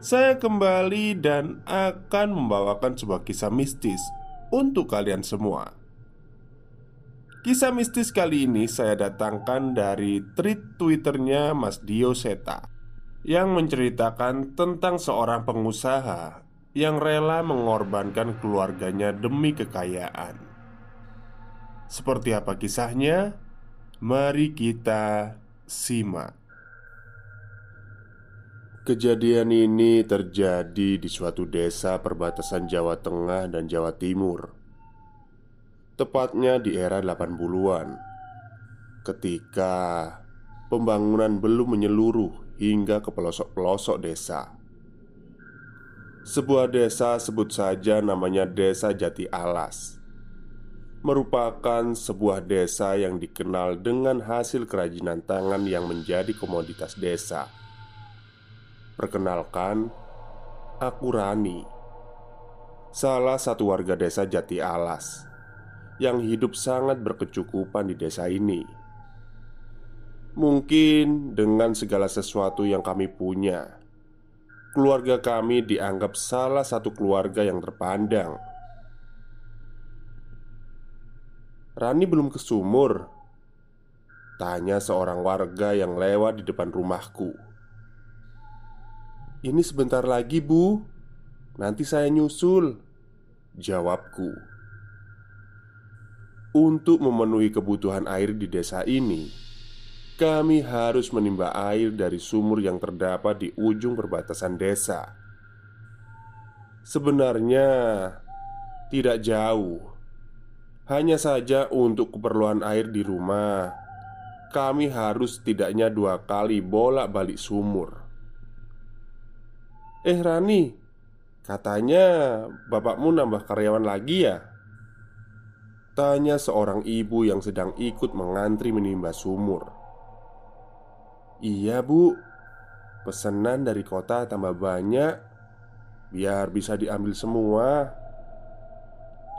saya kembali dan akan membawakan sebuah kisah mistis untuk kalian semua. Kisah mistis kali ini saya datangkan dari tweet Twitternya Mas Dio Seta yang menceritakan tentang seorang pengusaha yang rela mengorbankan keluarganya demi kekayaan. Seperti apa kisahnya? Mari kita simak. Kejadian ini terjadi di suatu desa perbatasan Jawa Tengah dan Jawa Timur. Tepatnya di era 80-an Ketika pembangunan belum menyeluruh hingga ke pelosok-pelosok desa. Sebuah desa sebut saja namanya Desa Jati Alas. Merupakan sebuah desa yang dikenal dengan hasil kerajinan tangan yang menjadi komoditas desa Perkenalkan, aku Rani Salah satu warga desa Jati Alas Yang hidup sangat berkecukupan di desa ini. Mungkin dengan segala sesuatu yang kami punya Keluarga kami dianggap salah satu keluarga yang terpandang. Rani belum ke sumur Tanya seorang warga yang lewat di depan rumahku ini sebentar lagi, Bu. Nanti saya nyusul. Jawabku. Untuk memenuhi kebutuhan air di desa ini, kami harus menimba air dari sumur yang terdapat di ujung perbatasan desa. Sebenarnya tidak jauh, hanya saja untuk keperluan air di rumah, kami harus setidaknya dua kali bolak-balik sumur. Eh Rani Katanya bapakmu nambah karyawan lagi ya? Tanya seorang ibu yang sedang ikut mengantri menimba sumur. Iya bu. Pesanan dari kota tambah banyak. Biar bisa diambil semua.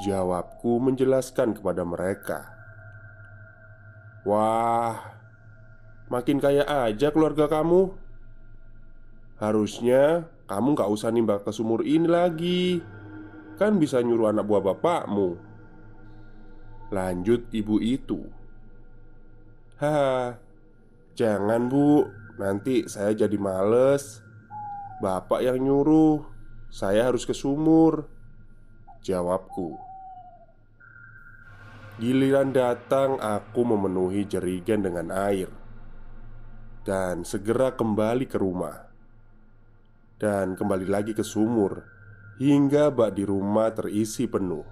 Jawabku menjelaskan kepada mereka. Wah Makin kaya aja keluarga kamu. Harusnya kamu gak usah nimba ke sumur ini lagi. Kan bisa nyuruh anak buah bapakmu. Lanjut ibu itu. Haha Jangan bu. Nanti saya jadi males. Bapak yang nyuruh. Saya harus ke sumur. Jawabku. Giliran datang aku memenuhi jerigen dengan air. Dan segera kembali ke rumah dan kembali lagi ke sumur hingga bak di rumah terisi penuh.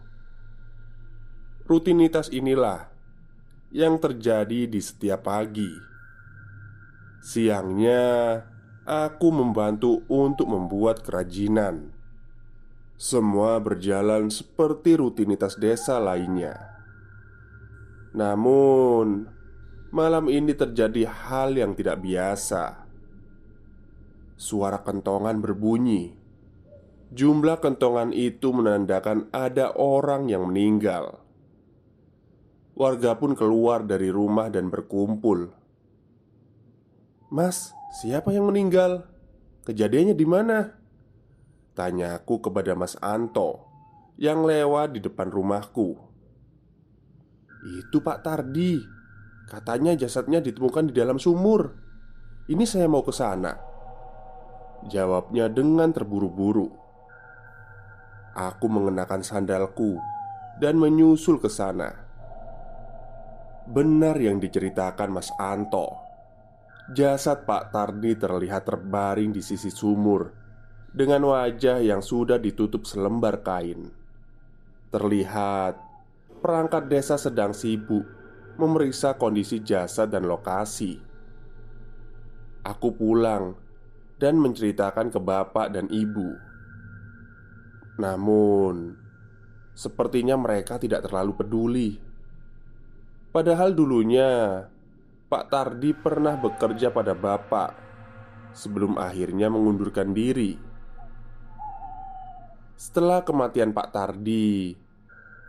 Rutinitas inilah yang terjadi di setiap pagi. Siangnya, aku membantu untuk membuat kerajinan. Semua berjalan seperti rutinitas desa lainnya. Namun, malam ini terjadi hal yang tidak biasa. Suara kentongan berbunyi. Jumlah kentongan itu menandakan ada orang yang meninggal. Warga pun keluar dari rumah dan berkumpul. "Mas, siapa yang meninggal? Kejadiannya di mana?" Tanyaku kepada Mas Anto yang lewat di depan rumahku. "Itu Pak Tardi. Katanya jasadnya ditemukan di dalam sumur. Ini saya mau ke sana." Jawabnya dengan terburu-buru. Aku mengenakan sandalku dan menyusul ke sana. Benar yang diceritakan Mas Anto Jasad Pak Tardi terlihat terbaring di sisi sumur Dengan wajah yang sudah ditutup selembar kain Terlihat perangkat desa sedang sibuk Memeriksa kondisi jasad dan lokasi Aku pulang dan menceritakan ke bapak dan ibu. Namun Sepertinya mereka tidak terlalu peduli. Padahal dulunya Pak Tardi pernah bekerja pada bapak Sebelum akhirnya mengundurkan diri. Setelah kematian Pak Tardi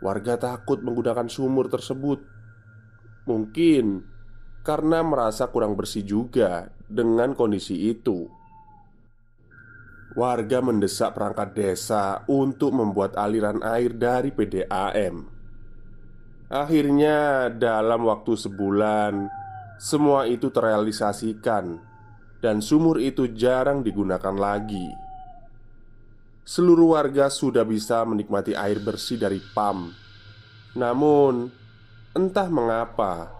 Warga takut menggunakan sumur tersebut. Mungkin karena merasa kurang bersih juga dengan kondisi itu Warga mendesak perangkat desa untuk membuat aliran air dari PDAM Akhirnya, dalam waktu sebulan, semua itu terrealisasikan, dan sumur itu jarang digunakan lagi. Seluruh warga sudah bisa menikmati air bersih dari PAM. Namun, entah mengapa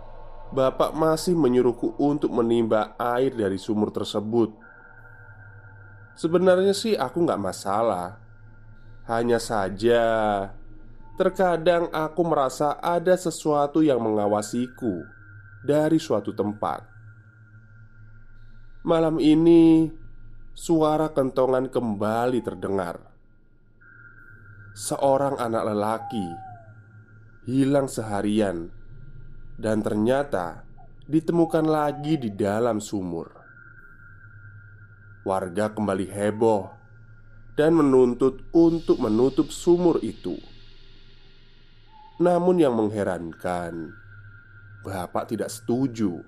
Bapak masih menyuruhku untuk menimba air dari sumur tersebut. Sebenarnya sih aku nggak masalah, hanya saja Terkadang aku merasa ada sesuatu yang mengawasiku dari suatu tempat. Malam ini, suara kentongan kembali terdengar. Seorang anak lelaki hilang seharian dan ternyata ditemukan lagi di dalam sumur. Warga kembali heboh dan menuntut untuk menutup sumur itu. Namun yang mengherankan, Bapak tidak setuju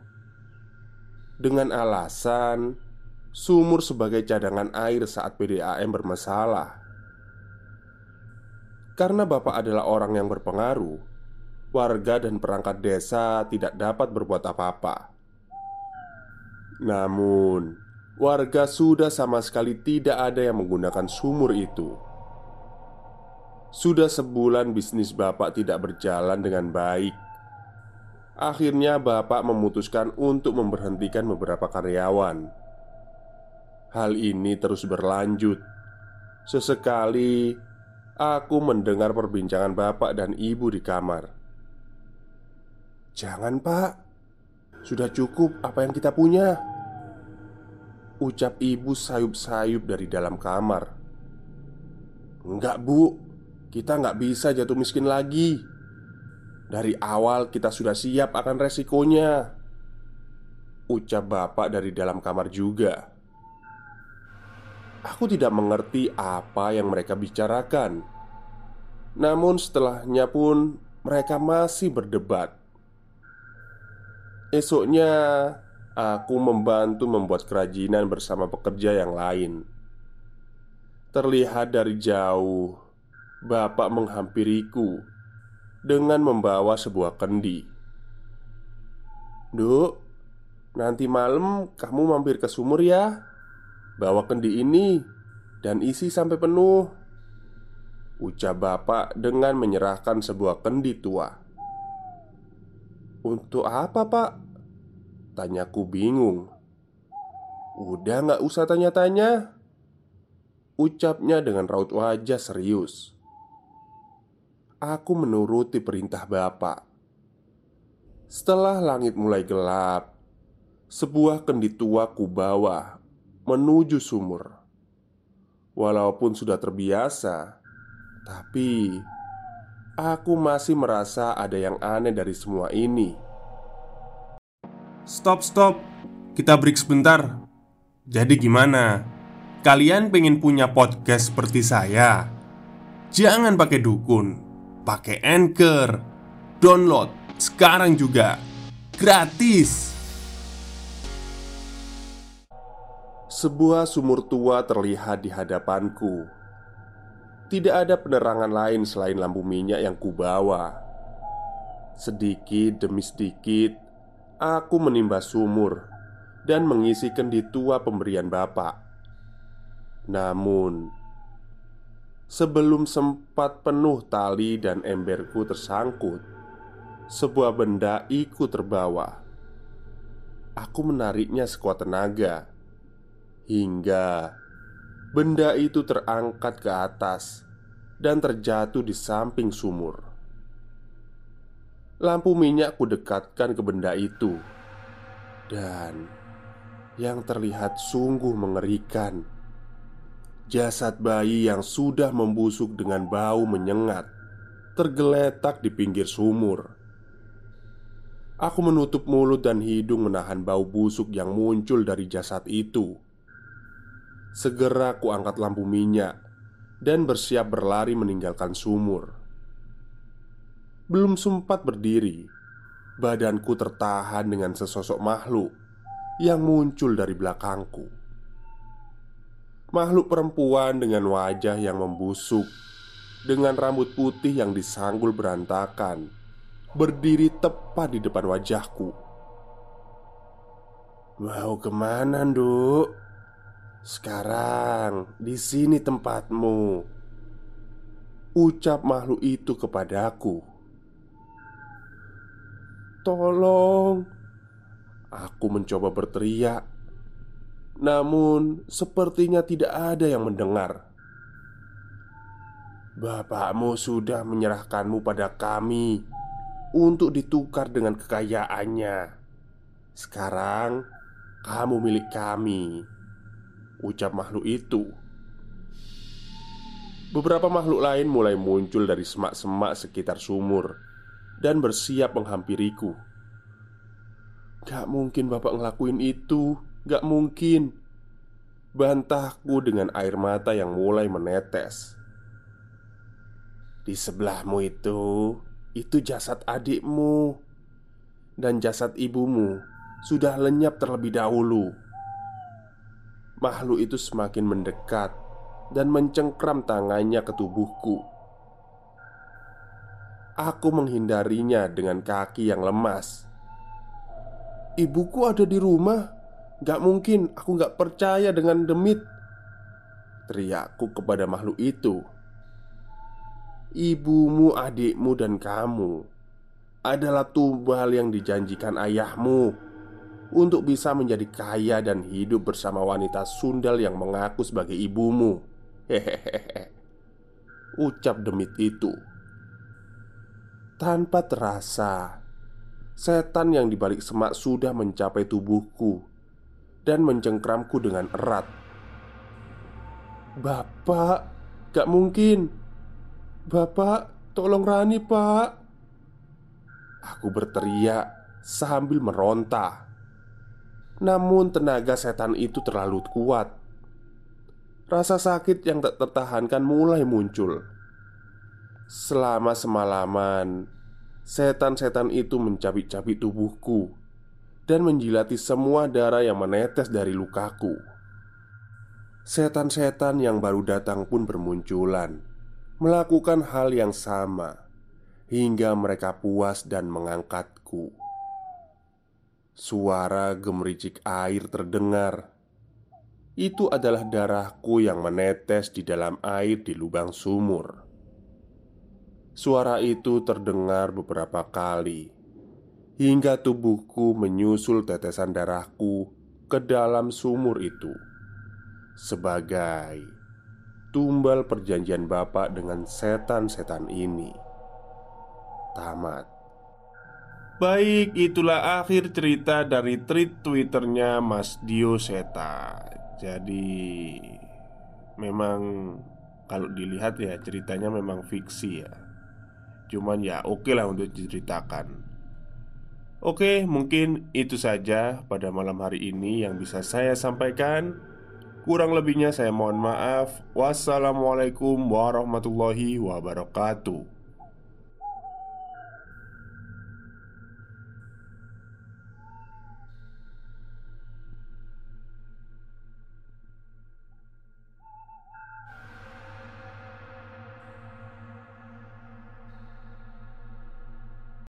dengan alasan sumur sebagai cadangan air saat PDAM bermasalah. Karena Bapak adalah orang yang berpengaruh, warga dan perangkat desa tidak dapat berbuat apa-apa. Namun, warga sudah sama sekali tidak ada yang menggunakan sumur itu. Sudah sebulan bisnis bapak tidak berjalan dengan baik. Akhirnya, bapak memutuskan untuk memberhentikan beberapa karyawan. Hal ini terus berlanjut. Sesekali aku mendengar perbincangan bapak dan ibu di kamar. "Jangan, Pak. Sudah cukup apa yang kita punya." Ucap ibu sayup-sayup dari dalam kamar. "Enggak, Bu. Kita nggak bisa jatuh miskin lagi. Dari awal kita sudah siap akan resikonya. Ucap bapak dari dalam kamar juga. Aku tidak mengerti apa yang mereka bicarakan. Namun setelahnya pun mereka masih berdebat. Esoknya aku membantu membuat kerajinan bersama pekerja yang lain Terlihat dari jauh Bapak menghampiriku dengan membawa sebuah kendi. "Duk, nanti malam kamu mampir ke sumur ya. Bawa kendi ini dan isi sampai penuh." Ucap bapak dengan menyerahkan sebuah kendi tua. "Untuk apa, Pak?" Tanyaku bingung. "Udah nggak usah tanya-tanya." Ucapnya dengan raut wajah serius. Aku menuruti perintah Bapak. Setelah langit mulai gelap, sebuah kendi tua bawa menuju sumur. Walaupun sudah terbiasa, tapi aku masih merasa ada yang aneh dari semua ini. Stop, stop. Kita break sebentar. Jadi gimana? Kalian pengen punya podcast seperti saya? Jangan pakai dukun, pakai Anchor. Download sekarang juga. Gratis. Sebuah sumur tua terlihat di hadapanku. Tidak ada penerangan lain selain lampu minyak yang kubawa. Sedikit demi sedikit, aku menimba sumur dan mengisi kendi tua pemberian bapak. Namun, sebelum sempat penuh tali dan emberku tersangkut, sebuah benda ikut terbawa. Aku menariknya sekuat tenaga hingga benda itu terangkat ke atas dan terjatuh di samping sumur. Lampu minyak kudekatkan ke benda itu, dan yang terlihat sungguh mengerikan. Jasad bayi yang sudah membusuk dengan bau menyengat tergeletak di pinggir sumur. Aku menutup mulut dan hidung menahan bau busuk yang muncul dari jasad itu. Segera ku angkat lampu minyak dan bersiap berlari meninggalkan sumur. Belum sempat berdiri, badanku tertahan dengan sesosok makhluk yang muncul dari belakangku. Makhluk perempuan dengan wajah yang membusuk, dengan rambut putih yang disanggul berantakan, berdiri tepat di depan wajahku. "Mau ke mana, Nduk?" Sekarang di sini tempatmu Ucap makhluk itu kepadaku Tolong. Aku mencoba berteriak. Namun sepertinya tidak ada yang mendengar. Bapakmu sudah menyerahkanmu pada kami Untuk ditukar dengan kekayaannya. Sekarang kamu milik kami Ucap makhluk itu. Beberapa makhluk lain mulai muncul dari semak-semak sekitar sumur Dan bersiap menghampiriku. Gak mungkin bapak ngelakuin itu. Gak mungkin. Bantahku dengan air mata yang mulai menetes. Di sebelahmu itu Itu jasad adikmu. Dan jasad ibumu Sudah lenyap terlebih dahulu. Makhluk itu semakin mendekat dan mencengkram tangannya ke tubuhku. Aku menghindarinya dengan kaki yang lemas. Ibuku ada di rumah. Gak mungkin aku gak percaya dengan demit Teriakku kepada makhluk itu Ibumu, adikmu, dan kamu Adalah tumbal yang dijanjikan ayahmu untuk bisa menjadi kaya dan hidup bersama wanita sundal yang mengaku sebagai ibumu. Hehehe, ucap demit itu. Tanpa terasa, setan yang dibalik semak sudah mencapai tubuhku dan mencengkramku dengan erat. Bapak, gak mungkin. Bapak, tolong Rani, Pak. Aku berteriak sambil meronta. Namun tenaga setan itu terlalu kuat Rasa sakit yang tak tertahankan mulai muncul Selama semalaman Setan-setan itu mencabik-cabik tubuhku Dan menjilati semua darah yang menetes dari lukaku Setan-setan yang baru datang pun bermunculan Melakukan hal yang sama Hingga mereka puas dan mengangkatku Suara gemericik air terdengar. Itu adalah darahku yang menetes di dalam air di lubang sumur. Suara itu terdengar beberapa kali hingga tubuhku menyusul tetesan darahku ke dalam sumur itu sebagai tumbal perjanjian Bapak dengan setan-setan ini. Tamat. Baik, itulah akhir cerita dari tweet twitternya Mas Dio Seta Jadi Memang Kalau dilihat ya ceritanya memang fiksi ya Cuman ya oke lah untuk diceritakan Oke, mungkin itu saja pada malam hari ini yang bisa saya sampaikan. Kurang lebihnya saya mohon maaf. Wassalamualaikum warahmatullahi wabarakatuh.